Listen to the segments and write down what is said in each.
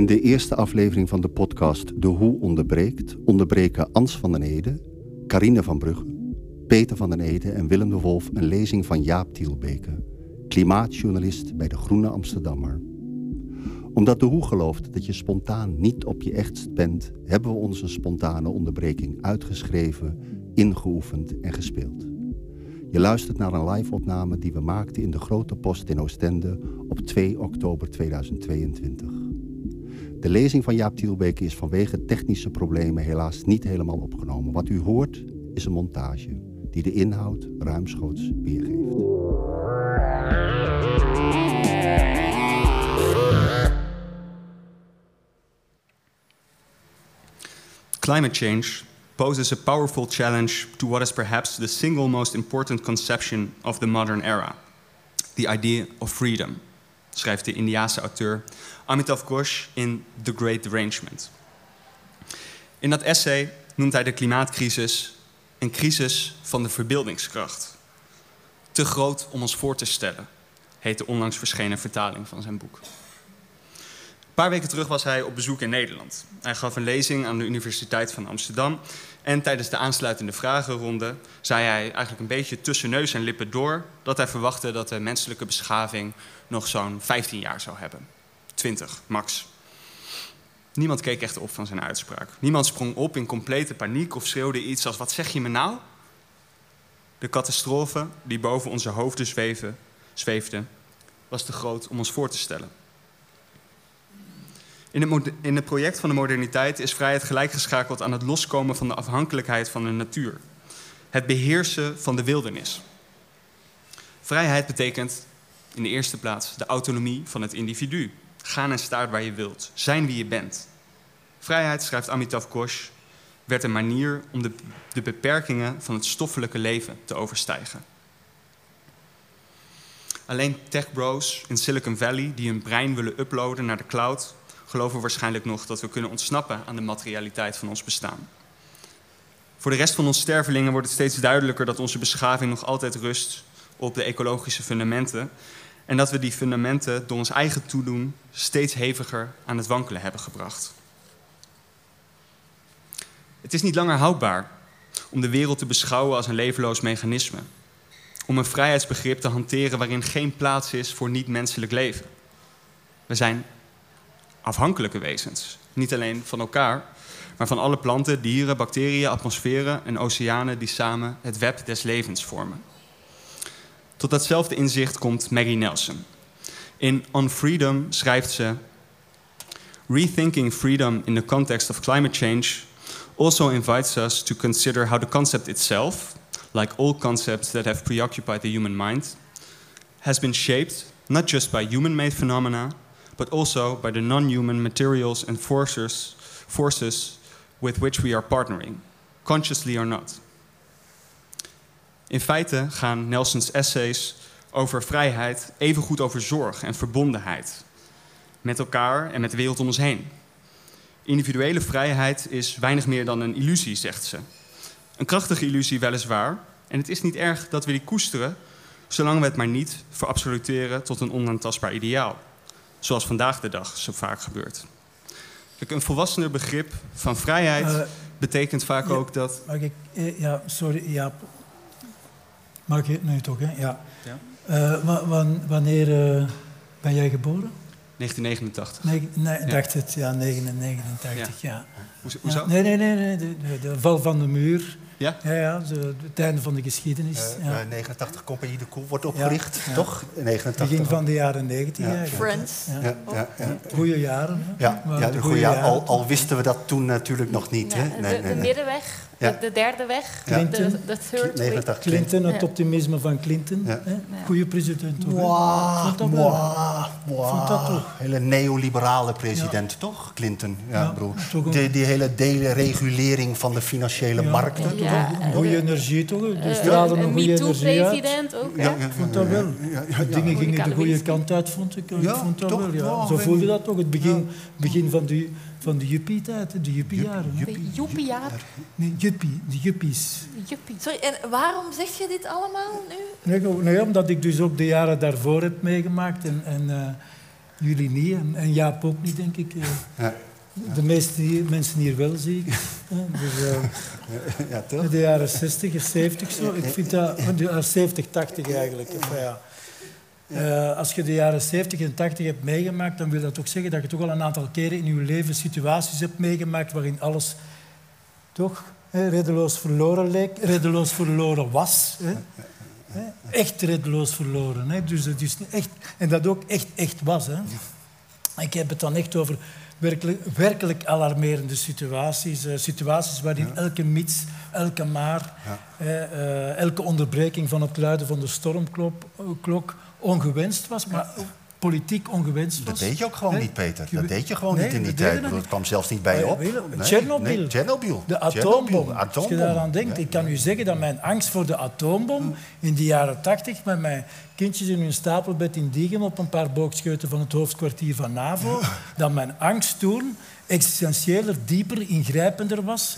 In de eerste aflevering van de podcast De Hoe onderbreekt onderbreken Ans van den Ede, Carine van Brugge, Peter van den Ede en Willem de Wolf een lezing van Jaap Tielbeke, klimaatjournalist bij de Groene Amsterdammer. Omdat De Hoe gelooft dat je spontaan niet op je echtst bent, hebben we onze spontane onderbreking uitgeschreven, ingeoefend en gespeeld. Je luistert naar een live-opname die we maakten in de Grote Post in Oostende op 2 oktober 2022. De lezing van Jaap Tielbeke is vanwege technische problemen helaas niet helemaal opgenomen. Wat u hoort is een montage die de inhoud ruimschoots weergeeft. Climate change poses a powerful challenge to what is perhaps the single most important conception of the modern era the idea of freedom, schrijft de Indiaanse auteur Amitav Ghosh in The Great Derangement. In dat essay noemt hij de klimaatcrisis een crisis van de verbeeldingskracht. Te groot om ons voor te stellen, heet de onlangs verschenen vertaling van zijn boek. Paar weken terug was hij op bezoek in Nederland. Hij gaf een lezing aan de Universiteit van Amsterdam. En tijdens de aansluitende vragenronde zei hij eigenlijk een beetje tussen neus en lippen door dat hij verwachtte dat de menselijke beschaving nog zo'n 15 jaar zou hebben. 20 max. Niemand keek echt op van zijn uitspraak. Niemand sprong op in complete paniek of schreeuwde iets als: Wat zeg je me nou? De catastrofe die boven onze hoofden zweefde, was te groot om ons voor te stellen. In het, in het project van de moderniteit is vrijheid gelijkgeschakeld aan het loskomen van de afhankelijkheid van de natuur. Het beheersen van de wildernis. Vrijheid betekent in de eerste plaats de autonomie van het individu. Gaan en staart waar je wilt. Zijn wie je bent. Vrijheid, schrijft Amitav Ghosh, werd een manier om de, de beperkingen van het stoffelijke leven te overstijgen. Alleen techbros in Silicon Valley die hun brein willen uploaden naar de cloud, geloven waarschijnlijk nog dat we kunnen ontsnappen aan de materialiteit van ons bestaan. Voor de rest van ons stervelingen wordt het steeds duidelijker dat onze beschaving nog altijd rust op de ecologische fundamenten en dat we die fundamenten door ons eigen toedoen steeds heviger aan het wankelen hebben gebracht. Het is niet langer houdbaar om de wereld te beschouwen als een levenloos mechanisme. Om een vrijheidsbegrip te hanteren waarin geen plaats is voor niet-menselijk leven. We zijn afhankelijke wezens. Niet alleen van elkaar, maar van alle planten, dieren, bacteriën, atmosferen en oceanen die samen het web des levens vormen. Tot datzelfde inzicht komt Maggie Nelson. In On Freedom schrijft ze: Rethinking freedom in the context of climate change also invites us to consider how the concept itself, like all concepts that have preoccupied the human mind, has been shaped not just by human made phenomena, but also by the non human materials and forces, forces with which we are partnering, consciously or not. In feite gaan Nelsons essays over vrijheid evengoed over zorg en verbondenheid. Met elkaar en met de wereld om ons heen. Individuele vrijheid is weinig meer dan een illusie, zegt ze. Een krachtige illusie weliswaar. En het is niet erg dat we die koesteren, zolang we het maar niet verabsoluteren tot een onaantastbaar ideaal. Zoals vandaag de dag zo vaak gebeurt. Kijk, een volwassener begrip van vrijheid uh, betekent vaak ja, ook dat. Mag ik, eh, ja, sorry, ja. Mag ik nu toch, hè? Ja. Ja? Uh, wanneer uh, ben jij geboren? 1989. Nee, nee dacht het, ja, 1989, ja. ja. Hoe? Ja, nee, nee, nee, nee. De, val van de muur. Ja? Ja, ja de, het einde van de geschiedenis. Uh, ja. 89 Compagnie de Koe wordt opgericht, toch? 89. Begin van de jaren 90 ja. eigenlijk. Friends. Ja. Ja, ja, Goeie jaren. Ja, ja, de goede jaren. Al, al, wisten we dat toen natuurlijk nog niet. Hè? Nee, nee, de, nee, de middenweg, de, de, derde weg, Clinton. de, de third 89. Clinton, het optimisme van Clinton. Hè? Goeie president. Toch, wow, Vond dat wow, wow. Vond dat toch? Hele neoliberale president, toch? Clinton, ja, broer. Die, die hele deregulering van de financiële markten. Goede energie, toch? Die straalde een goede energie uit. president ook, Ja, Ik vond dat wel. Dingen gingen de goede kant uit, vond ik. Ik vond dat wel, ja. Zo voelde dat toch, het begin, begin van de, van de juppie-tijd, de juppie-jaren. Juppie-jaren? Nee, juppie, de juppies. Juppie. Sorry, en waarom zeg je dit allemaal nu? Nee, nee, omdat ik dus ook de jaren daarvoor heb meegemaakt. En, en, uh, Jullie niet en, en Jaap ook niet, denk ik. Ja. De meeste mensen hier wel, zie ik. Dus, uh, ja, toch? De jaren 60 en 70 zo. Ik vind dat... De jaren 70, 80 eigenlijk. ja. Uh, als je de jaren 70 en 80 hebt meegemaakt, dan wil dat ook zeggen dat je toch al een aantal keren in je leven situaties hebt meegemaakt waarin alles toch hè, reddeloos verloren leek, reddeloos verloren was. Hè. Echt reddeloos verloren. Hè. Dus het is echt, en dat ook echt, echt was. Hè. Ik heb het dan echt over werkelijk, werkelijk alarmerende situaties. Uh, situaties waarin elke mits, elke maar, uh, elke onderbreking van het luiden van de stormklok ongewenst was, maar politiek ongewenst was. Dat deed je ook gewoon niet, Peter. Dat deed je gewoon niet in die tijd. Het kwam zelfs niet bij je op. Chernobyl. De atoombom. Als je daaraan denkt, ik kan u zeggen dat mijn angst voor de atoombom in de jaren tachtig met mijn kindjes in hun stapelbed in Diegem op een paar boogscheuten van het hoofdkwartier van NAVO, dat mijn angst toen existentiëler, dieper, ingrijpender was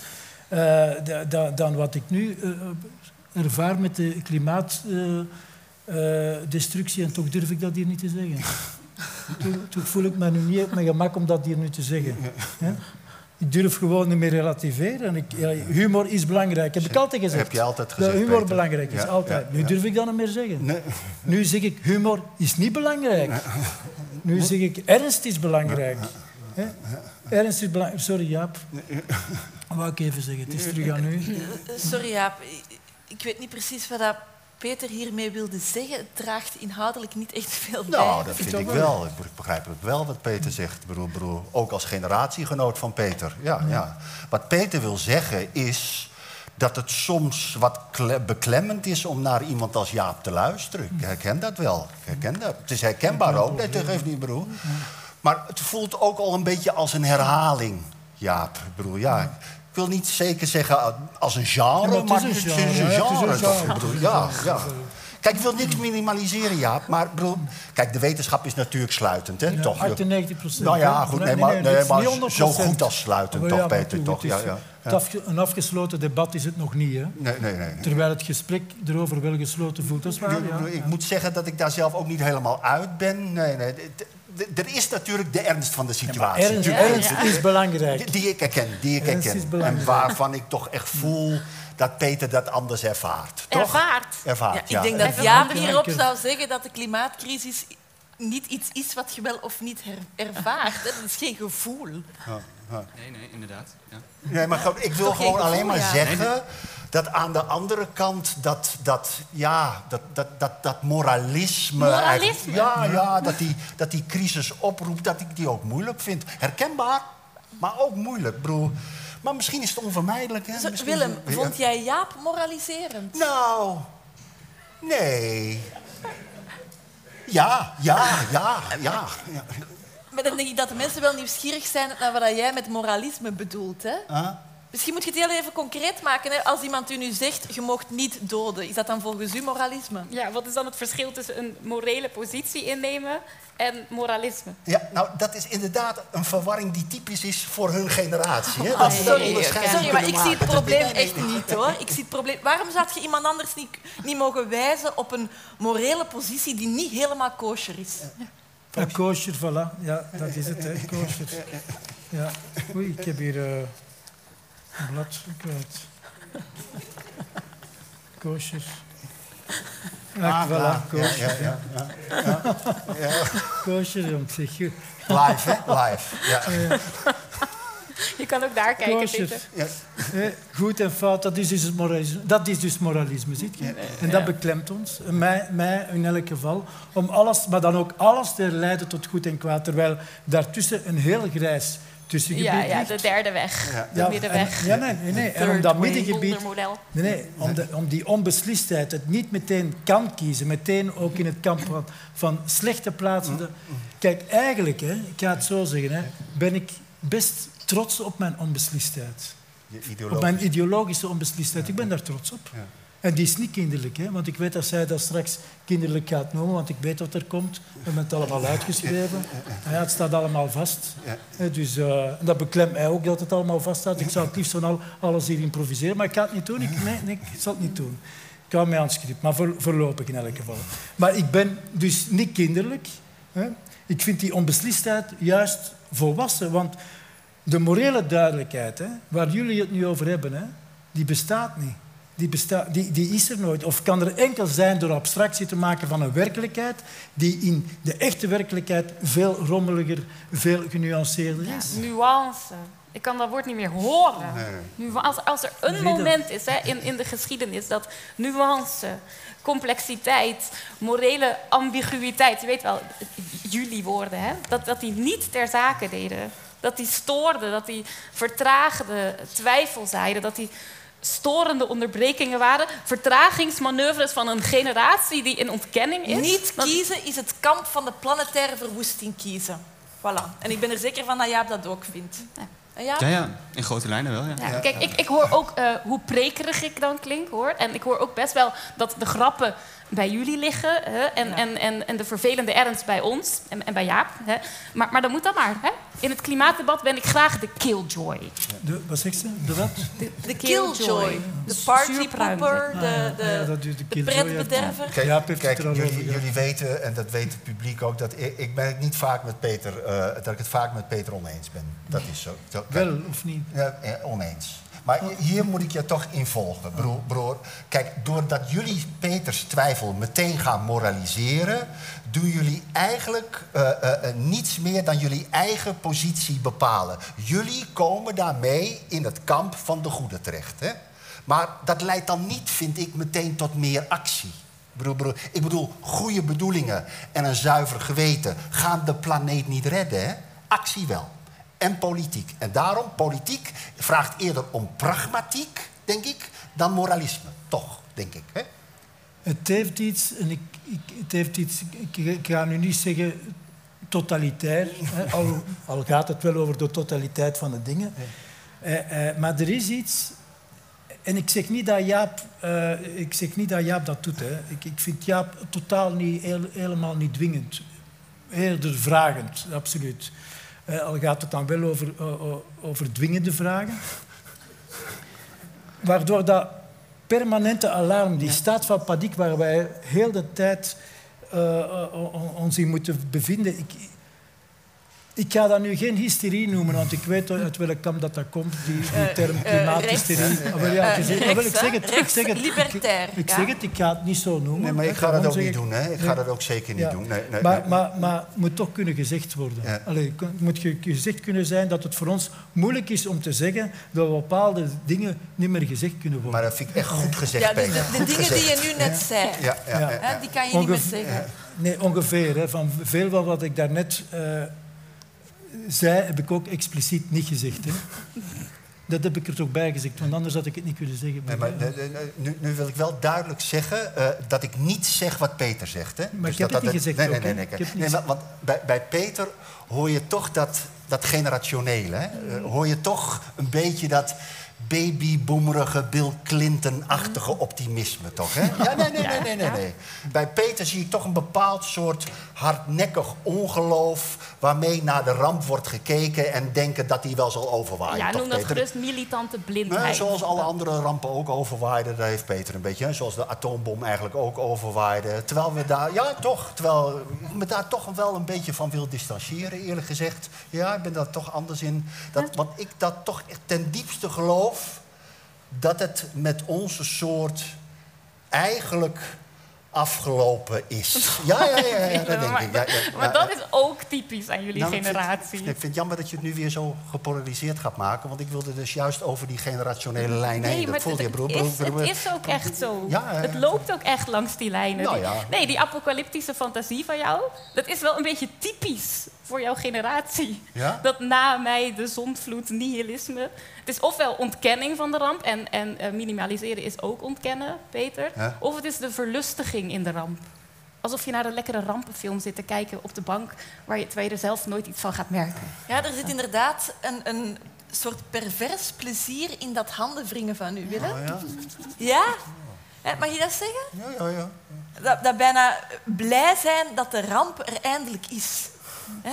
uh, dan wat ik nu uh, ervaar met de klimaat... Uh, uh, destructie en toch durf ik dat hier niet te zeggen. toch, voel ik me nu niet op mijn gemak om dat hier nu te zeggen. Ik durf gewoon niet meer relativeren. Ik, humor is belangrijk, heb ik altijd gezegd. Heb je altijd gezegd, Dat humor belangrijk is, altijd. Nu durf ik dat niet meer zeggen. Nee. Nu zeg ik, humor is niet belangrijk. Nu zeg ik, ernst is belangrijk. Ernst is belangrijk. Sorry, Jaap. Dat wou ik even zeggen. Het is terug aan u. Sorry, Jaap. Ik weet niet precies wat dat Peter hiermee wilde zeggen, het draagt inhoudelijk niet echt veel bij. Nou, dat vind ik wel. Ik begrijp wel wat Peter zegt. Broer, broer, ook als generatiegenoot van Peter. Ja, ja. Wat Peter wil zeggen is dat het soms wat beklemmend is om naar iemand als Jaap te luisteren. Ik herken dat wel. Ik herken dat. Het is herkenbaar ook, dat geeft niet, broer. Maar het voelt ook al een beetje als een herhaling, Jaap. Broer, ja, ik wil niet zeker zeggen als een genre, ja, maar het is een genre. genre. Ja, ja. Kijk, ik wil niks minimaliseren, Jaap. Maar bedoel, kijk, de wetenschap is natuurlijk sluitend, hè? Ja, toch? 98 procent. Nou ja, goed, nee, maar, nee, maar zo goed als sluitend, toch, Peter? Toch? Ja, ja. Een afgesloten debat is het nog niet, hè? Nee, nee, nee. Terwijl het gesprek erover wel gesloten voelt. Dat is waar, Ik moet zeggen dat ik daar zelf ook niet helemaal uit ben. Nee, nee er is natuurlijk de ernst van de situatie. ernst, ernst is belangrijk. Die, ik herken, die ik herken. En waarvan ik toch echt voel dat Peter dat anders ervaart. Toch? Ervaart? Ervaart, ja, Ik denk dat Jaap hierop zou zeggen dat de klimaatcrisis niet iets is wat je wel of niet ervaart. Dat is geen gevoel. Nee, nee, inderdaad. Ja. Nee, maar ik wil gewoon alleen maar zeggen dat aan de andere kant dat, dat, ja, dat, dat, dat, dat moralisme... Moralisme? Ja, ja dat, die, dat die crisis oproept, dat ik die ook moeilijk vind. Herkenbaar, maar ook moeilijk, broer. Maar misschien is het onvermijdelijk. Hè? Willem, vond jij Jaap moraliserend? Nou, nee. Ja, ja, ja, ja. ja. Maar dan denk ik dat de mensen wel nieuwsgierig zijn naar wat jij met moralisme bedoelt. Hè? Misschien moet je het heel even concreet maken. Hè? Als iemand u nu zegt, je mocht niet doden, is dat dan volgens u moralisme? Ja, wat is dan het verschil tussen een morele positie innemen en moralisme? Ja, nou, dat is inderdaad een verwarring die typisch is voor hun generatie. Hè? Dat sorry, sorry maar ik zie het probleem echt niet, hoor. Ik zie het probleem... Waarom zou je iemand anders niet, niet mogen wijzen op een morele positie die niet helemaal kosher is? Ja, kosher, voilà. Ja, dat is het, hè. Kosher. Ja. Oei, ik heb hier... Uh... Een blad kwijt. Ja, ah, voilà, koosjes. Ja, ja, ja, ja. Koosjes, om zich goed. Live, hè? Live, ja. Je kan ook daar kijken, Peter. Ja. Goed en fout, dat is dus moralisme, dat is dus moralisme ziet je? En dat beklemt ons, mij, mij in elk geval, om alles, maar dan ook alles te leiden tot goed en kwaad, terwijl daartussen een heel grijs ja, ja, de derde weg. Ja. De middenweg. ja, nee, nee. nee. En om dat middengebied... Nee, nee, om, de, om die onbeslistheid, het niet meteen kan kiezen, meteen ook in het kamp van, van slechte plaatsen. De, kijk, eigenlijk, hè, ik ga het zo zeggen, hè, ben ik best trots op mijn onbeslistheid. Op mijn ideologische onbeslistheid. Ik ben daar trots op. En die is niet kinderlijk, hè? want ik weet dat zij dat straks kinderlijk gaat noemen, want ik weet wat er komt. We hebben het allemaal uitgeschreven. Ja, het staat allemaal vast. Dus, uh, dat beklemt mij ook dat het allemaal vast staat. Ik zou het liefst van al, alles hier improviseren, maar ik ga het niet doen. Ik, nee, nee, ik zal het niet doen. Ik hou mij aan het script, maar voor, voorlopig in elk geval. Maar ik ben dus niet kinderlijk. Ik vind die onbeslistheid juist volwassen, want de morele duidelijkheid, hè, waar jullie het nu over hebben, hè, die bestaat niet. Die, bestaat, die, die is er nooit. Of kan er enkel zijn door abstractie te maken van een werkelijkheid die in de echte werkelijkheid veel rommeliger, veel genuanceerder is. Ja, nuance. Ik kan dat woord niet meer horen. Nee. Als, als er een moment is hè, in, in de geschiedenis dat nuance, complexiteit, morele ambiguïteit, je weet wel, jullie woorden, hè, dat, dat die niet ter zake deden. Dat die stoorden, dat die vertraagde, twijfel zeiden, dat die storende onderbrekingen waren. Vertragingsmanoeuvres van een generatie die in ontkenning is. Niet kiezen is het kamp van de planetaire verwoesting kiezen. Voilà. En ik ben er zeker van dat Jaap dat ook vindt. Ja. Ja? ja, ja, in grote lijnen wel. Ja. ja kijk, ik, ik hoor ook uh, hoe prekerig ik dan klink, hoor. En ik hoor ook best wel dat de grappen bij jullie liggen hè? En, ja. en, en, en de vervelende ernst bij ons en, en bij Jaap. Hè? Maar, maar dan moet dat maar. Hè? In het klimaatdebat ben ik graag de killjoy. De, wat zegt ze? De wat? De, de killjoy. De partypooper, de, de, dat de, de pretbederver. Kijk, kijk jullie, jullie, weten, en dat weet het publiek ook, dat ik, ik ben het niet vaak met Peter, uh, dat ik het vaak met Peter oneens ben. Dat is zo. Wel of niet? Ja, oneens. Maar hier moet ik je toch in volgen, broer, broer. Kijk, doordat jullie Peters twijfel meteen gaan moraliseren, doen jullie eigenlijk uh, uh, niets meer dan jullie eigen positie bepalen. Jullie komen daarmee in het kamp van de goede terecht. Hè? Maar dat leidt dan niet, vind ik, meteen tot meer actie. Broer, broer, ik bedoel, goede bedoelingen en een zuiver geweten gaan de planeet niet redden. Hè? Actie wel en politiek. En daarom, politiek vraagt eerder om pragmatiek, denk ik, dan moralisme. Toch, denk ik. Hè? Het heeft iets, en ik, ik, het heeft iets, ik, ik ga nu niet zeggen totalitair, hè, al, al, gaat het wel over de totaliteit van de dingen. Eh, eh, maar er is iets, en ik zeg niet dat Jaap, uh, ik zeg niet dat, Jaap dat doet. Hè. Ik, ik vind Jaap totaal niet, heel, helemaal niet dwingend. Eerder vragend, absoluut. Uh, al gaat het dan wel over, over dwingende vragen. Waardoor dat permanente alarm, die staat van paniek waar wij heel de tijd uh, ons in moeten bevinden. Ik, ik ga dat nu geen hysterie noemen, want ik weet uit welk kamp dat, dat komt, die, die eh, term uh, klimaathysterie. Uh, maar ja, ik, zeg, ik zeg het, ik zeg het, libertair. Ik, ik zeg het, ik ga het niet zo noemen. Nee, maar ik ga dat ook niet doen. Hè. Ik ga dat ook zeker niet doen. Nee, nee, maar, nee. Maar, maar het moet toch kunnen gezegd worden. Ja. Allee, het moet gezegd kunnen zijn dat het voor ons moeilijk is om te zeggen dat bepaalde dingen niet meer gezegd kunnen worden. Maar dat vind ik echt goed gezegd, ja, dus de, de, de dingen gezegd. die je nu net zei, ja, ja, die kan je niet meer zeggen. Nee, ongeveer. Hè, van veel van wat ik daarnet... Uh, zij heb ik ook expliciet niet gezegd. Hè. Dat heb ik er toch bij gezegd, want anders had ik het niet kunnen zeggen. Nee, maar nu, nu, wil ik wel duidelijk zeggen uh, dat ik niet zeg wat Peter zegt. Hè? Maar dus ik heb dat, het niet gezegd nee, ook, nee, nee, nee, nee maar, Want bij, bij Peter hoor je toch dat, dat generationele. Hè? Uh, hoor je toch een beetje dat babyboomerige Bill Clinton-achtige optimisme, toch? Hè? Ja, nee, nee, nee, nee, nee, nee. Bij Peter zie ik toch een bepaald soort hardnekkig ongeloof... waarmee naar de ramp wordt gekeken en denken dat hij wel zal overwaaien. Ja, noem dat Peter? gerust militante blindheid. Nee, zoals alle andere rampen ook overwaaiden, daar heeft Peter een beetje... Hè? zoals de atoombom eigenlijk ook overwaaide. Terwijl we daar, ja toch, terwijl ik me daar toch wel een beetje van wil distancieren, eerlijk gezegd. Ja, ik ben daar toch anders in. Dat, want ik dat toch ten diepste geloof dat het met onze soort eigenlijk afgelopen is. Ja, ja, ja, ja dat denk ik. Ja, ja, maar dat is ook typisch aan jullie nou, generatie. Ik vind, ik vind het jammer dat je het nu weer zo gepolariseerd gaat maken. Want ik wilde dus juist over die generationele lijn nee, heen. Dat voelde je, broer. Is, het is ook echt zo. Ja, het loopt ook echt langs die lijnen. Nou. Nee, die apocalyptische fantasie van jou... dat is wel een beetje typisch voor jouw generatie. Ja? Dat na mij de zondvloed, nihilisme. Het is ofwel ontkenning van de ramp, en, en uh, minimaliseren is ook ontkennen, Peter. Ja? Of het is de verlustiging in de ramp. Alsof je naar een lekkere rampenfilm zit te kijken op de bank, waar je, terwijl je er zelf nooit iets van gaat merken. Ja, er zit inderdaad een, een soort pervers plezier in dat handenwringen van u, Willem. Oh, ja? ja? Mag je dat zeggen? Ja, ja, ja. Dat, dat bijna blij zijn dat de ramp er eindelijk is.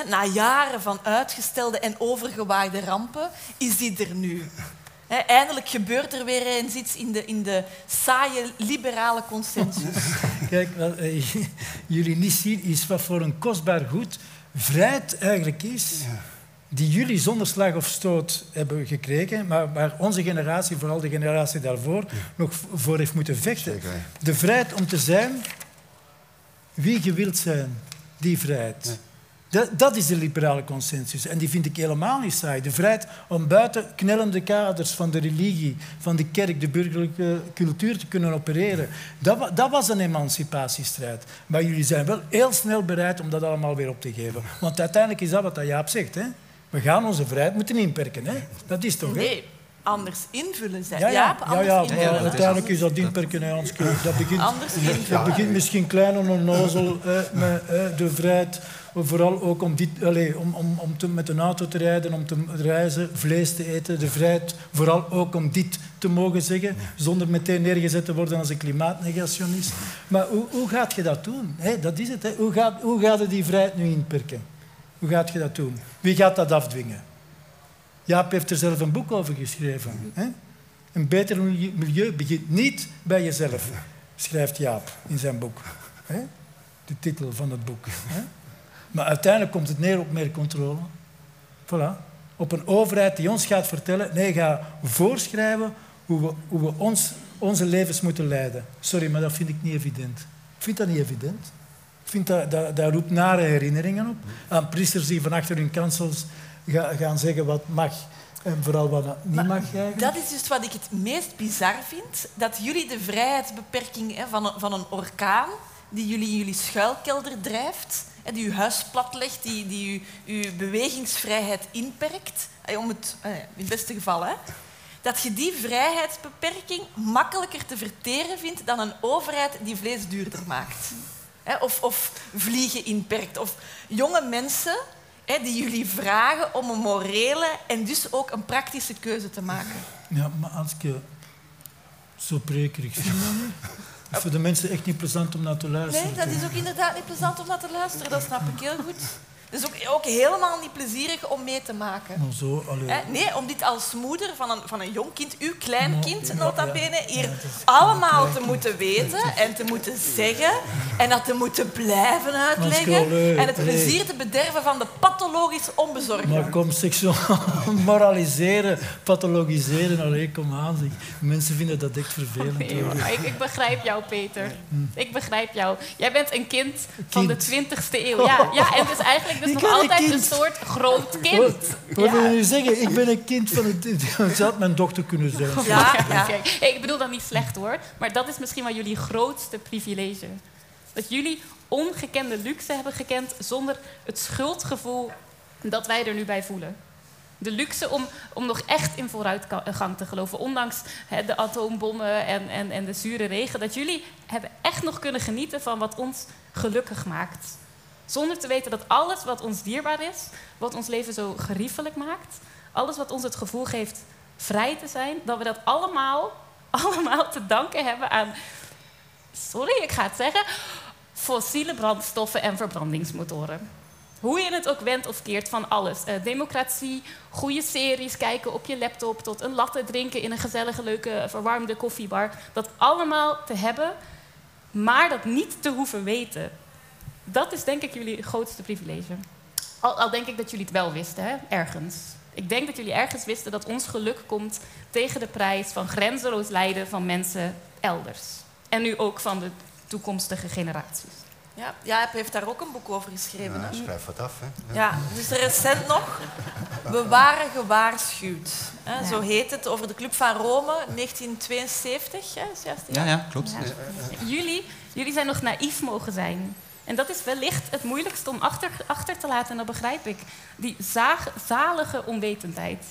Na jaren van uitgestelde en overgewaaide rampen is die er nu. eindelijk gebeurt er weer eens iets in de, in de saaie liberale consensus. Kijk, wat eh, jullie niet zien is wat voor een kostbaar goed vrijheid eigenlijk is. Die jullie zonder slag of stoot hebben gekregen, maar waar onze generatie, vooral de generatie daarvoor, nog voor heeft moeten vechten. De vrijheid om te zijn wie je wilt zijn, die vrijheid. Dat, dat, is de liberale consensus. En die vind ik helemaal niet saai. De vrijheid om buiten knellende kaders van de religie, van de kerk, de burgerlijke cultuur te kunnen opereren. Dat, dat, was een emancipatiestrijd. Maar jullie zijn wel heel snel bereid om dat allemaal weer op te geven. Want uiteindelijk is dat wat Jaap zegt. Hè? We gaan onze vrijheid moeten inperken. Hè? Dat is toch... Nee. Anders invullen zijn. Ja, ja, ja, ja, uiteindelijk is dat inperken. Hè, dat begint, anders dat begint misschien klein en onnozel met de vrijheid vooral ook om, dit, allez, om, om, om te, met een auto te rijden, om te reizen, vlees te eten. De vrijheid vooral ook om dit te mogen zeggen, zonder meteen neergezet te worden als een klimaatnegationist. Maar hoe, hoe gaat je dat doen? Hey, dat is het. Hè. Hoe, gaat, hoe gaat je die vrijheid nu inperken? Hoe gaat je dat doen? Wie gaat dat afdwingen? Jaap heeft er zelf een boek over geschreven. Hè? Een beter milieu begint niet bij jezelf, schrijft Jaap in zijn boek. Hè? De titel van het boek. Hè? Maar uiteindelijk komt het neer op meer controle. Voilà. Op een overheid die ons gaat vertellen, nee, ga voorschrijven hoe we, hoe we ons, onze levens moeten leiden. Sorry, maar dat vind ik niet evident. Ik vind dat niet evident. Ik vind dat, dat, dat roept nare herinneringen op. Aan priesters die van achter hun kansels gaan zeggen wat mag en vooral wat niet mag. Eigenlijk. Dat is dus wat ik het meest bizar vind. Dat jullie de vrijheidsbeperking hè, van, een, van een orkaan die jullie in jullie schuilkelder drijft, die uw huis platlegt, die, die uw, uw bewegingsvrijheid inperkt, om het, in het beste geval, hè, dat je die vrijheidsbeperking makkelijker te verteren vindt dan een overheid die vlees duurder maakt. Of, of vliegen inperkt. Of jonge mensen die jullie vragen om een morele en dus ook een praktische keuze te maken. Ja, maar als ik zo prekerig vind voor de mensen echt niet plezant om naar te luisteren. Nee, dat is ook inderdaad niet plezant om naar te luisteren. Dat snap ik heel goed. Het is ook, ook helemaal niet plezierig om mee te maken. Nou, zo, nee, om dit als moeder van een, van een jong kind, uw kleinkind ja, nota bene, hier allemaal te moeten weten en te moeten zeggen en dat te moeten blijven uitleggen en het plezier te bederven van de pathologisch onbezorgde. Maar kom, seksueel moraliseren, pathologiseren, allee, kom aan. Zeg. Mensen vinden dat echt vervelend. Nee, ik, ik, begrijp jou, Peter. Ik begrijp jou. Jij bent een kind, van de 20e eeuw. Ja, ja, en het is eigenlijk dus nog altijd een, soort groot kind. Wat, wil je zeggen? Ik ben een kind van het... Dat zou mijn dochter kunnen zijn. Ja, ja. ik bedoel dat niet slecht hoor. Maar dat is misschien wel jullie grootste privilege. Dat jullie ongekende luxe hebben gekend zonder het schuldgevoel dat wij er nu bij voelen. De luxe om, om nog echt in vooruitgang te geloven. Ondanks de atoombommen en, en, en de zure regen. Dat jullie hebben echt nog kunnen genieten van wat ons gelukkig maakt. Zonder te weten dat alles wat ons dierbaar is, wat ons leven zo geriefelijk maakt, alles wat ons het gevoel geeft vrij te zijn, dat we dat allemaal, allemaal te danken hebben aan, sorry, ik ga het zeggen, fossiele brandstoffen en verbrandingsmotoren. Hoe je het ook wendt of keert van alles. Uh, democratie, goede series kijken op je laptop, tot een latte drinken in een gezellige, leuke, verwarmde koffiebar. Dat allemaal te hebben, maar dat niet te hoeven weten dat is denk ik jullie grootste privilege. Al, al denk ik dat jullie het wel wisten, hè? ergens. Ik denk dat jullie ergens wisten dat ons geluk komt tegen de prijs van grenzeloos lijden van mensen elders. En nu ook van de toekomstige generaties. Ja, Jaap heeft daar ook een boek over geschreven. Ja, schrijf wat af. Hè? Ja. dus recent nog. We waren gewaarschuwd. Hè, Zo heet het over de Club van Rome, 1972. Hè, ja, ja, klopt. Jullie, jullie zijn nog naïef mogen zijn. En dat is wellicht het moeilijkste om achter, achter te laten, en dat begrijp ik. Die zalige onwetendheid.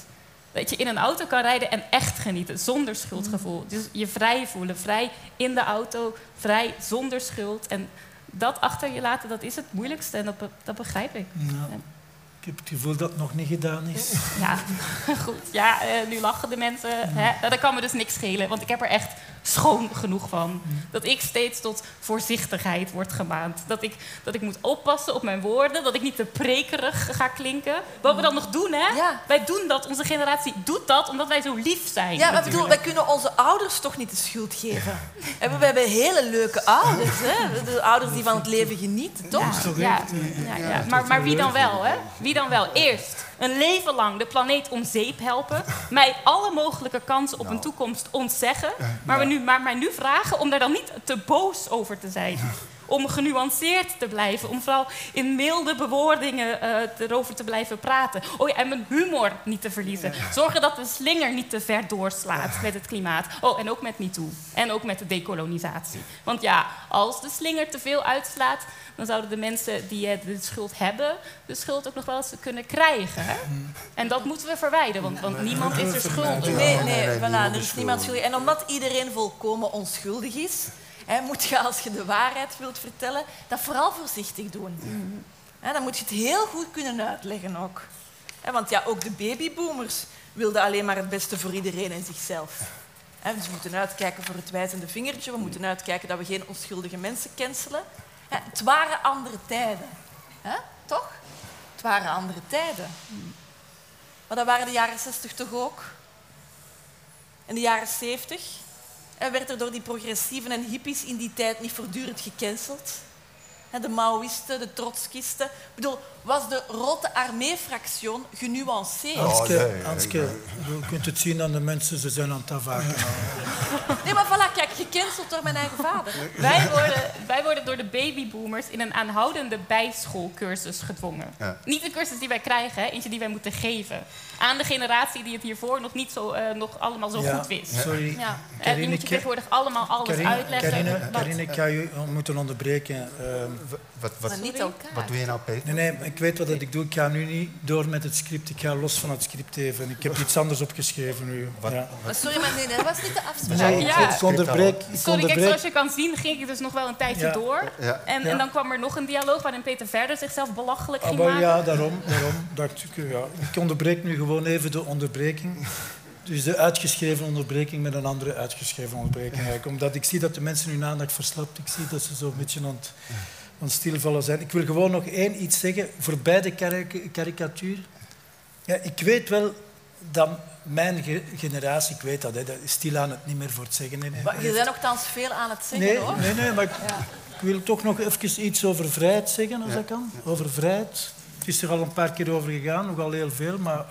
Dat je in een auto kan rijden en echt genieten, zonder schuldgevoel. Dus je vrij voelen, vrij in de auto, vrij zonder schuld. En dat achter je laten, dat is het moeilijkste en dat, dat begrijp ik. Ja. Ik heb het gevoel dat het nog niet gedaan is. Ja, goed. Ja, uh, nu lachen de mensen. Hè? Dat kan me dus niks schelen, want ik heb er echt schoon genoeg van. Dat ik steeds tot voorzichtigheid word gemaand. Dat ik, dat ik moet oppassen op mijn woorden. Dat ik niet te prekerig ga klinken. Wat we dan nog doen, hè? Ja. Wij doen dat, onze generatie doet dat omdat wij zo lief zijn. Ja, maar bedoel, wij kunnen onze ouders toch niet de schuld geven. En we hebben hele leuke ouders, hè? De ouders die van het leven genieten, toch? Ja, ja, ja, ja. Maar, maar wie dan wel, hè? Wie dan wel? Eerst een leven lang de planeet om zeep helpen. Mij alle mogelijke kansen op een toekomst ontzeggen. Maar, we nu, maar mij nu vragen om daar dan niet te boos over te zijn. Om genuanceerd te blijven. Om vooral in milde bewoordingen uh, erover te blijven praten. Oh ja, en mijn humor niet te verliezen. Zorgen dat de slinger niet te ver doorslaat met het klimaat. Oh, en ook met MeToo. En ook met de dekolonisatie. Want ja, als de slinger te veel uitslaat... dan zouden de mensen die de schuld hebben... de schuld ook nog wel eens kunnen krijgen. Hè? En dat moeten we verwijderen, want, want niemand is er schuldig. Nee, nee, voilà, er is niemand schuldig. En omdat iedereen volkomen onschuldig is moet je als je de waarheid wilt vertellen, dat vooral voorzichtig doen. dan moet je het heel goed kunnen uitleggen ook. want ja, ook de babyboomers wilden alleen maar het beste voor iedereen en zichzelf. dus we moeten uitkijken voor het wijzende vingertje. We moeten uitkijken dat we geen onschuldige mensen cancelen. het waren andere tijden. Toch? Het waren andere tijden. Maar dat waren de jaren 60 toch ook? En de jaren 70? En werd er door die progressieven en hippies in die tijd niet voortdurend gecanceld? De Maoïsten, de Trotskisten. Ik bedoel, was de Rote Armee-fractie genuanceerd? Anske, Anske, je kunt het zien aan de mensen, ze zijn aan het afwaken. Nee, maar voilà, kijk, gecanceld door mijn eigen vader. Wij worden, wij worden door de babyboomers in een aanhoudende bijschoolcursus gedwongen. Niet een cursus die wij krijgen, hè, eentje die wij moeten geven. Aan de generatie die het hiervoor nog niet zo, uh, nog allemaal zo goed wist. Sorry. Ja. En die moet je tegenwoordig allemaal alles Karine, uitleggen. Karine, Karine, ik ga je moeten onderbreken. Uh, wat, wat, maar niet elkaar. Wat doe je nou, Peter? Nee, nee, ik weet wat ik doe. Ik ga nu niet door met het script. Ik ga los van het script even. Ik heb iets anders opgeschreven nu. Wat, ja. wat? Sorry, maar nee, dat was niet de afspraak. Nee, ja. ik onderbreek. Ik Sorry, kijk, zoals je kan zien ging ik dus nog wel een tijdje Ja. door. Ja. En, Ja. en dan kwam er nog een dialoog waarin Peter verder zichzelf belachelijk ging maken. ja, daarom. daarom dacht ik, ja. ik onderbreek nu gewoon even de onderbreking. Dus de uitgeschreven onderbreking met een andere uitgeschreven onderbreking. Eigenlijk. Omdat ik zie dat de mensen hun aandacht verslapt. Ik zie dat ze zo een beetje aan het, aan het stilvallen zijn. Ik wil gewoon nog één iets zeggen voorbij de karik- karikatuur. Ja, ik weet wel dat mijn ge- generatie, ik weet dat, hè, dat is stilaan het niet meer voor het zeggen. hè. Maar je bent nogthans veel aan het zeggen, Nee, hoor. nee, nee, maar ik, ik wil toch nog even iets over vrijheid zeggen, als dat kan. Over vrijheid. Het is er al een paar keer over gegaan, nogal heel veel, maar,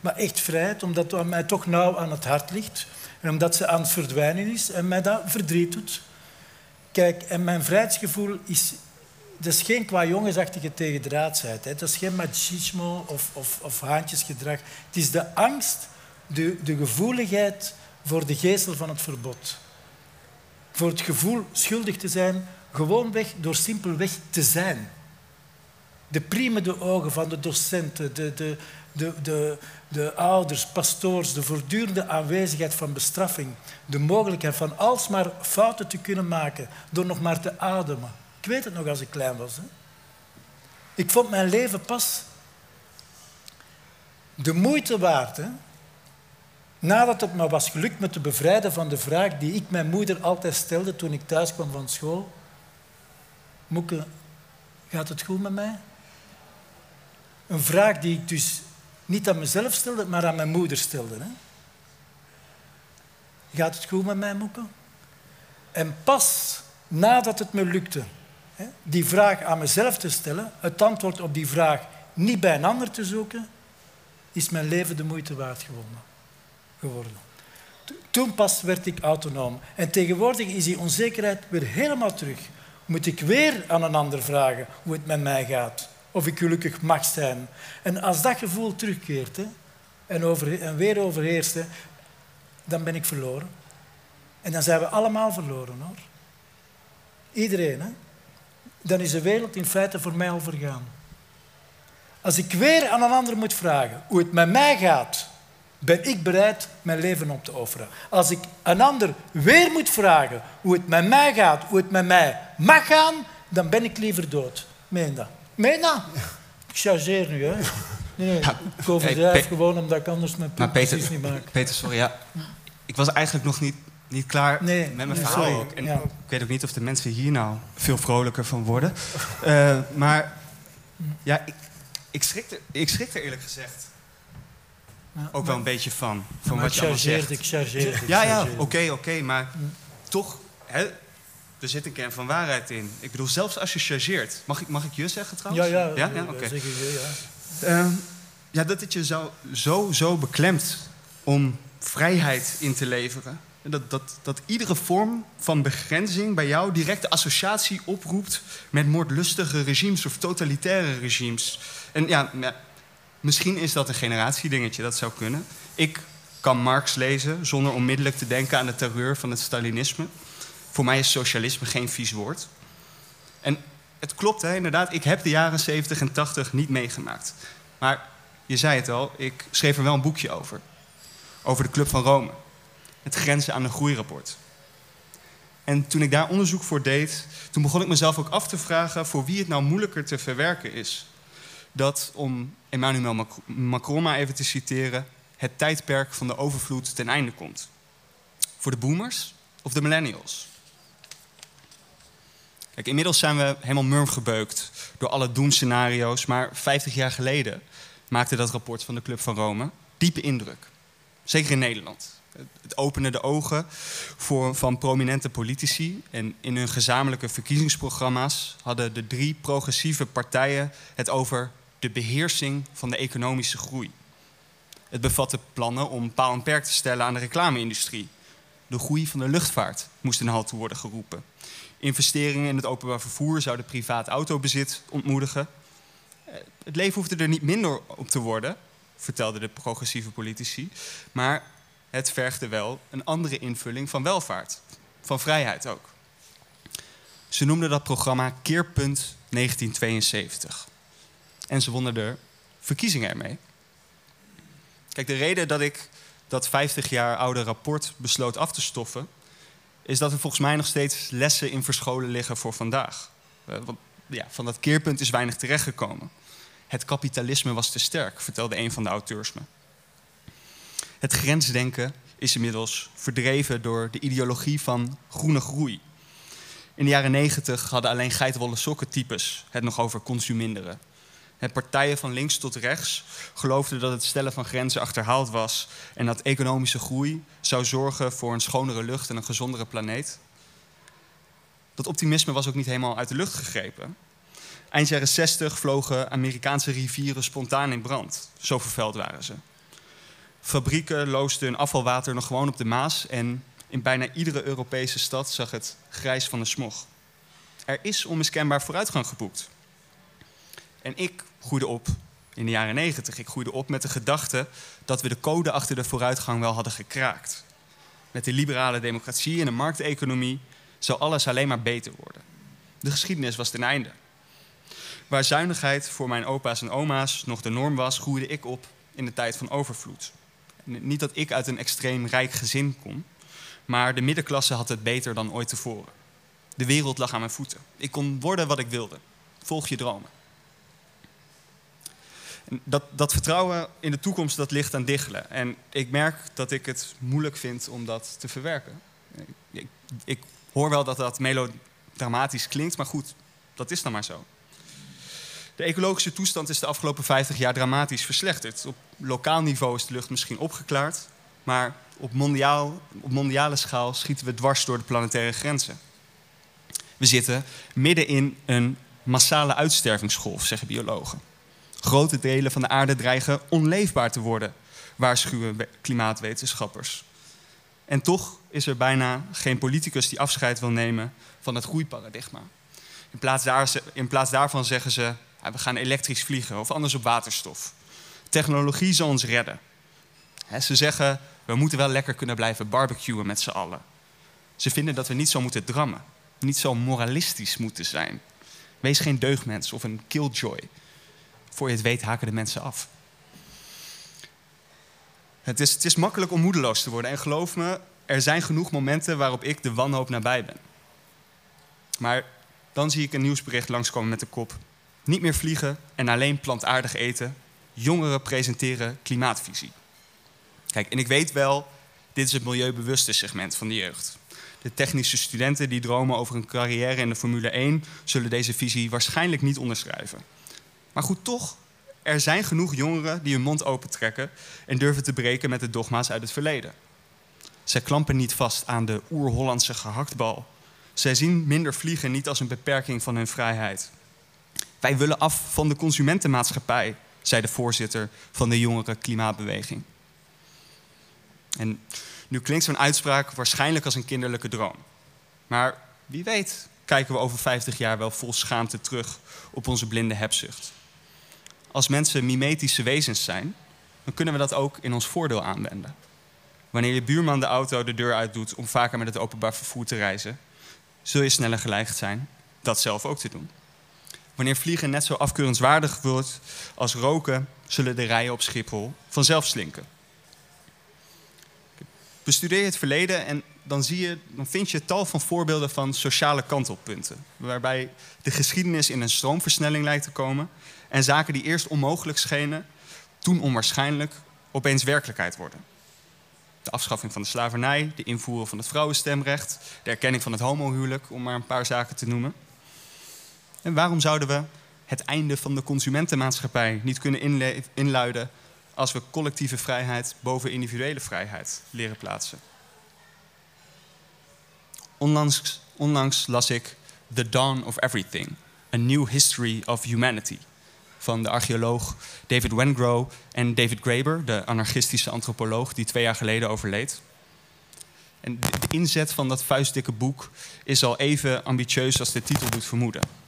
maar echt vrijheid, omdat het mij toch nauw aan het hart ligt. En omdat ze aan het verdwijnen is en mij dat verdriet doet. Kijk, en mijn vrijheidsgevoel is... Dat is geen qua jongensachtige tegendraadsheid. Dat is geen machismo of, of, of haantjesgedrag. Het is de angst, de, de gevoeligheid voor de geestel van het verbod voor het gevoel schuldig te zijn, gewoonweg door simpelweg te zijn. De priemende ogen van de docenten, de, de, de, de, de ouders, pastoors, de voortdurende aanwezigheid van bestraffing, de mogelijkheid van alsmaar fouten te kunnen maken door nog maar te ademen. Ik weet het nog als ik klein was. Hè? Ik vond mijn leven pas de moeite waard. Nadat het me was gelukt me te bevrijden van de vraag die ik mijn moeder altijd stelde toen ik thuis kwam van school. Moeke, gaat het goed met mij? Een vraag die ik dus niet aan mezelf stelde, maar aan mijn moeder stelde. Hè? Gaat het goed met mij, Moeke? En pas nadat het me lukte die vraag aan mezelf te stellen, het antwoord op die vraag niet bij een ander te zoeken, is mijn leven de moeite waard geworden. To- Toen pas werd ik autonoom. En tegenwoordig is die onzekerheid weer helemaal terug. Moet ik weer aan een ander vragen hoe het met mij gaat? Of ik gelukkig mag zijn? En als dat gevoel terugkeert en, weer overheerst, dan ben ik verloren. En dan zijn we allemaal verloren hoor. Iedereen. Dan is de wereld in feite voor mij al vergaan. Als ik weer aan een ander moet vragen hoe het met mij gaat, ben ik bereid mijn leven op te offeren. Als ik een ander weer moet vragen hoe het met mij gaat, hoe het met mij mag gaan, dan ben ik liever dood. Meen dat? Meen dat? Ik chargeer nu, hè. Nee, nee, ik overdrijf Hey, gewoon omdat ik anders mijn punt precies niet maak. Peter, sorry, ja. Ik was eigenlijk nog niet niet klaar met mijn verhaal ook. En ik weet ook niet of de mensen hier nou veel vrolijker van worden. Uh, maar ja, ik, ik, schrik er, ik schrik er eerlijk gezegd ook wel een beetje van. Van wat je allemaal zegt. Ik chargeer Ja, ja, oké, oké. maar toch, hè, er zit een kern van waarheid in. Ik bedoel, zelfs als je chargeert. Mag ik, mag ik je zeggen trouwens? Ja, ja. ja, ja. Uh, ja, dat het je zo, zo, zo beklemt om vrijheid in te leveren. Dat, dat, dat iedere vorm van begrenzing bij jou direct de associatie oproept met moordlustige regimes of totalitaire regimes. En ja, misschien is dat een generatiedingetje, dat zou kunnen. Ik kan Marx lezen zonder onmiddellijk te denken aan de terreur van het Stalinisme. Voor mij is socialisme geen vies woord. En het klopt, hè, inderdaad, ik heb de jaren 70 en 80 niet meegemaakt. Maar je zei het al, ik schreef er wel een boekje over. Over de Club van Rome. Het grenzen aan een groeirapport. En toen ik daar onderzoek voor deed, toen begon ik mezelf ook af te vragen voor wie het nou moeilijker te verwerken is. Dat, om Emmanuel Macron maar even te citeren, het tijdperk van de overvloed ten einde komt. Voor de boomers of de millennials? Kijk, inmiddels zijn we helemaal murm gebeukt door alle doemscenario's, maar 50 jaar geleden maakte dat rapport van de Club van Rome diepe indruk. Zeker in Nederland. Het opende de ogen voor, van prominente politici. En in hun gezamenlijke verkiezingsprogramma's hadden de drie progressieve partijen het over de beheersing van de economische groei. Het bevatte plannen om paal en perk te stellen aan de reclame-industrie. De groei van de luchtvaart moest een halt worden geroepen. Investeringen in het openbaar vervoer zouden privaat autobezit ontmoedigen. Eh, het leven hoefde er niet minder op te worden, vertelden de progressieve politici. Maar het vergde wel een andere invulling van welvaart, van vrijheid ook. Ze noemden dat programma Keerpunt 1972. En ze wonnen er verkiezingen ermee. Kijk, de reden dat ik dat 50 jaar oude rapport besloot af te stoffen, is dat er volgens mij nog steeds lessen in verscholen liggen voor vandaag. Uh, want ja, van dat keerpunt is weinig terechtgekomen. Het kapitalisme was te sterk, vertelde een van de auteurs me. Het grensdenken is inmiddels verdreven door de ideologie van groene groei. In de jaren negentig hadden alleen geitenwolle sokken types het nog over consuminderen. Partijen van links tot rechts geloofden dat het stellen van grenzen achterhaald was en dat economische groei zou zorgen voor een schonere lucht en een gezondere planeet. Dat optimisme was ook niet helemaal uit de lucht gegrepen. Eind jaren 60 vlogen Amerikaanse rivieren spontaan in brand. Zo vervuild waren ze. Fabrieken loosden hun afvalwater nog gewoon op de Maas en in bijna iedere Europese stad zag het grijs van de smog. Er is onmiskenbaar vooruitgang geboekt. En ik groeide op in de jaren 90. Ik groeide op met de gedachte dat we de code achter de vooruitgang wel hadden gekraakt. Met de liberale democratie en de markteconomie zou alles alleen maar beter worden. De geschiedenis was ten einde. Waar zuinigheid voor mijn opa's en oma's nog de norm was, groeide ik op in de tijd van overvloed. Niet dat ik uit een extreem rijk gezin kom, maar de middenklasse had het beter dan ooit tevoren. De wereld lag aan mijn voeten. Ik kon worden wat ik wilde. Volg je dromen. dat, dat vertrouwen in de toekomst dat ligt aan diggelen. En ik merk dat ik het moeilijk vind om dat te verwerken. Ik, ik hoor wel dat dat melodramatisch klinkt, maar goed, dat is dan maar zo. De ecologische toestand is de afgelopen 50 jaar dramatisch verslechterd. Op lokaal niveau is de lucht misschien opgeklaard, maar op, mondiaal, op mondiale schaal schieten we dwars door de planetaire grenzen. We zitten midden in een massale uitstervingsgolf, zeggen biologen. Grote delen van de aarde dreigen onleefbaar te worden, waarschuwen klimaatwetenschappers. En toch is er bijna geen politicus die afscheid wil nemen van het groeiparadigma. In plaats, daar, in plaats daarvan zeggen ze: we gaan elektrisch vliegen of anders op waterstof. Technologie zal ons redden. ze zeggen, we moeten wel lekker kunnen blijven barbecuen met z'n allen. Ze vinden dat we niet zo moeten drammen, niet zo moralistisch moeten zijn. Wees geen deugdmens of een killjoy. Voor je het weet haken de mensen af. Het is, het is makkelijk om moedeloos te worden. En geloof me, er zijn genoeg momenten waarop ik de wanhoop nabij ben. Maar dan zie ik een nieuwsbericht langskomen met de kop: niet meer vliegen en alleen plantaardig eten. Jongeren presenteren klimaatvisie. Kijk, en ik weet wel, Dit is het milieubewuste segment van de jeugd. De technische studenten die dromen over een carrière in de Formule 1 zullen deze visie waarschijnlijk niet onderschrijven. Maar goed, toch, er zijn genoeg jongeren die hun mond opentrekken en durven te breken met de dogma's uit het verleden. Zij klampen niet vast aan de oer-Hollandse gehaktbal. Zij zien minder vliegen niet als een beperking van hun vrijheid. Wij willen af van de consumentenmaatschappij, zei de voorzitter van de jongere klimaatbeweging. En nu klinkt zo'n uitspraak waarschijnlijk als een kinderlijke droom. Maar wie weet kijken we over 50 jaar wel vol schaamte terug op onze blinde hebzucht. Als mensen mimetische wezens zijn, dan kunnen we dat ook in ons voordeel aanwenden. Wanneer je buurman de auto de deur uit doet om vaker met het openbaar vervoer te reizen, zul je sneller geneigd zijn dat zelf ook te doen. Wanneer vliegen net zo afkeurenswaardig wordt als roken, zullen de rijen op Schiphol vanzelf slinken. Bestudeer het verleden en dan, zie je, dan vind je tal van voorbeelden van sociale kantelpunten. Waarbij de geschiedenis in een stroomversnelling lijkt te komen en zaken die eerst onmogelijk schenen, toen onwaarschijnlijk, opeens werkelijkheid worden. De afschaffing van de slavernij, de invoering van het vrouwenstemrecht, de erkenning van het homohuwelijk, om maar een paar zaken te noemen. En waarom zouden we het einde van de consumentenmaatschappij niet kunnen inluiden als we collectieve vrijheid boven individuele vrijheid leren plaatsen? Onlangs, onlangs las ik The Dawn of Everything, A New History of Humanity van de archeoloog David Wengrow en David Graeber, de anarchistische antropoloog die twee jaar geleden overleed. En de inzet van dat vuistdikke boek is al even ambitieus als de titel doet vermoeden.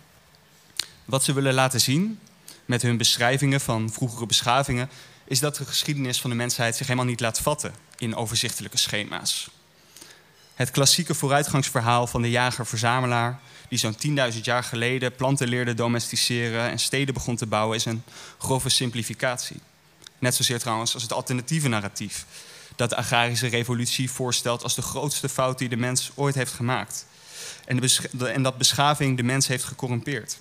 Wat ze willen laten zien met hun beschrijvingen van vroegere beschavingen, is dat de geschiedenis van de mensheid zich helemaal niet laat vatten in overzichtelijke schema's. Het klassieke vooruitgangsverhaal van de jager-verzamelaar, die zo'n 10.000 jaar geleden planten leerde domesticeren en steden begon te bouwen, is een grove simplificatie. Net zozeer trouwens als het alternatieve narratief, dat de agrarische revolutie voorstelt als de grootste fout die de mens ooit heeft gemaakt. En, en dat beschaving de mens heeft gecorrumpeerd.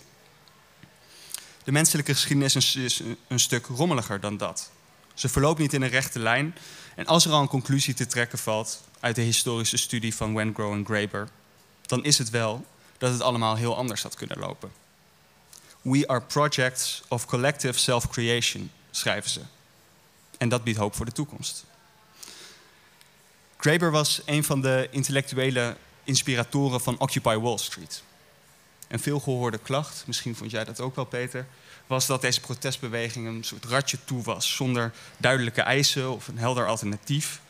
De menselijke geschiedenis is een stuk rommeliger dan dat. Ze verloopt niet in een rechte lijn. En als er al een conclusie te trekken valt uit de historische studie van Wengrow en Graeber, dan is het wel dat het allemaal heel anders had kunnen lopen. We are projects of collective self-creation, schrijven ze. En dat biedt hoop voor de toekomst. Graeber was een van de intellectuele inspiratoren van Occupy Wall Street. Een veelgehoorde klacht, misschien vond jij dat ook wel, Peter, was dat deze protestbeweging een soort ratje toe was, zonder duidelijke eisen of een helder alternatief.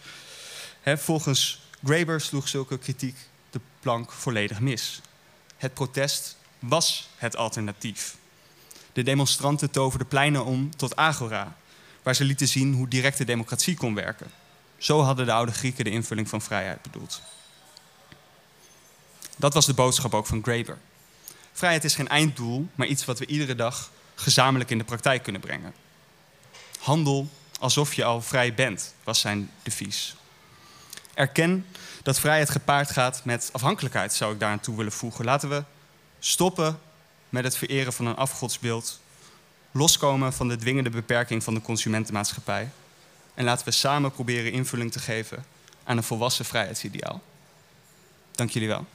volgens Graeber sloeg zulke kritiek de plank volledig mis. Het protest was het alternatief. De demonstranten toverden pleinen om tot agora, waar ze lieten zien hoe directe democratie kon werken. Zo hadden de oude Grieken de invulling van vrijheid bedoeld. Dat was de boodschap ook van Graeber. Vrijheid is geen einddoel, maar iets wat we iedere dag gezamenlijk in de praktijk kunnen brengen. Handel alsof je al vrij bent, was zijn devies. Erken dat vrijheid gepaard gaat met afhankelijkheid, zou ik daar aan toe willen voegen. Laten we stoppen met het vereren van een afgodsbeeld, loskomen van de dwingende beperking van de consumentenmaatschappij en laten we samen proberen invulling te geven aan een volwassen vrijheidsideaal. Dank jullie wel.